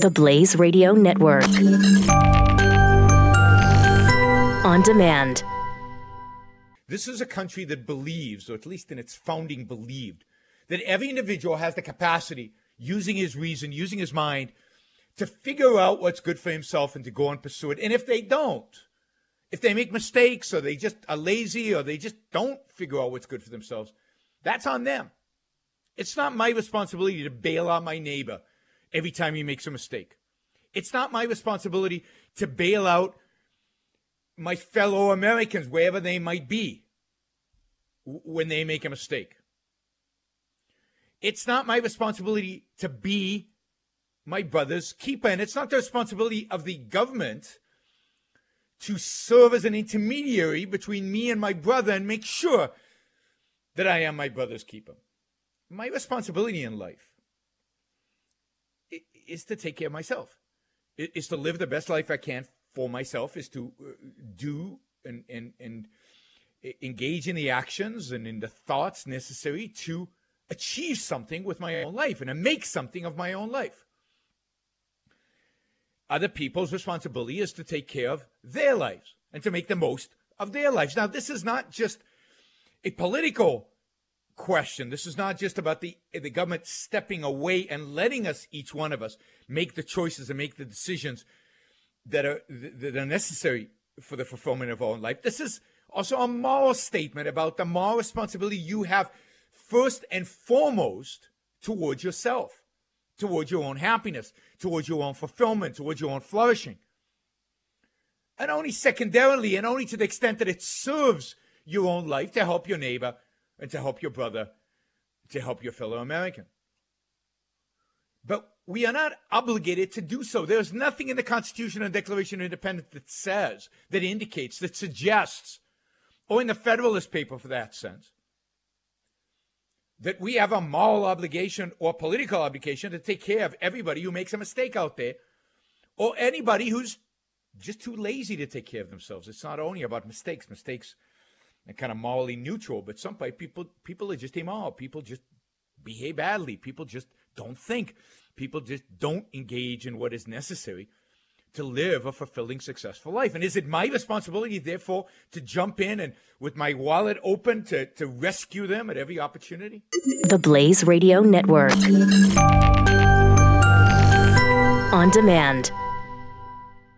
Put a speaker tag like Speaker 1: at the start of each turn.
Speaker 1: The Blaze Radio Network. On demand.
Speaker 2: This is a country that believes, or at least in its founding believed, that every individual has the capacity, using his reason, using his mind, to figure out what's good for himself and to go and pursue it. And if they don't, if they make mistakes or they just are lazy or they just don't figure out what's good for themselves, that's on them. It's not my responsibility to bail out my neighbor every time he makes a mistake. It's not my responsibility to bail out my fellow Americans, wherever they might be, when they make a mistake. It's not my responsibility to be my brother's keeper. And it's not the responsibility of the government to serve as an intermediary between me and my brother and make sure that I am my brother's keeper. My responsibility in life is to take care of myself, is to live the best life I can for myself is to uh, do and, and, and engage in the actions and in the thoughts necessary to achieve something with my own life and to make something of my own life. Other people's responsibility is to take care of their lives and to make the most of their lives. Now, this is not just a political question. This is not just about the the government stepping away and letting us, each one of us, make the choices and make the decisions that are that are necessary for the fulfillment of our own life. This is also a moral statement about the moral responsibility you have first and foremost towards yourself, towards your own happiness, towards your own fulfillment, towards your own flourishing. And only secondarily, and only to the extent that it serves your own life to help your neighbor and to help your brother, to help your fellow American. But we are not obligated to do so. There's nothing in the Constitution and Declaration of Independence that says, that indicates, that suggests, or in the Federalist paper for that sense, that we have a moral obligation or political obligation to take care of everybody who makes a mistake out there, or anybody who's just too lazy to take care of themselves. It's not only about mistakes. Mistakes are kind of morally neutral, but some people people are just immoral. People just behave badly. People just don't think. People just don't engage in what is necessary to live a fulfilling, successful life. And is it my responsibility, therefore, to jump in and with my wallet open to, to rescue them at every opportunity?
Speaker 1: The Blaze Radio Network. On demand.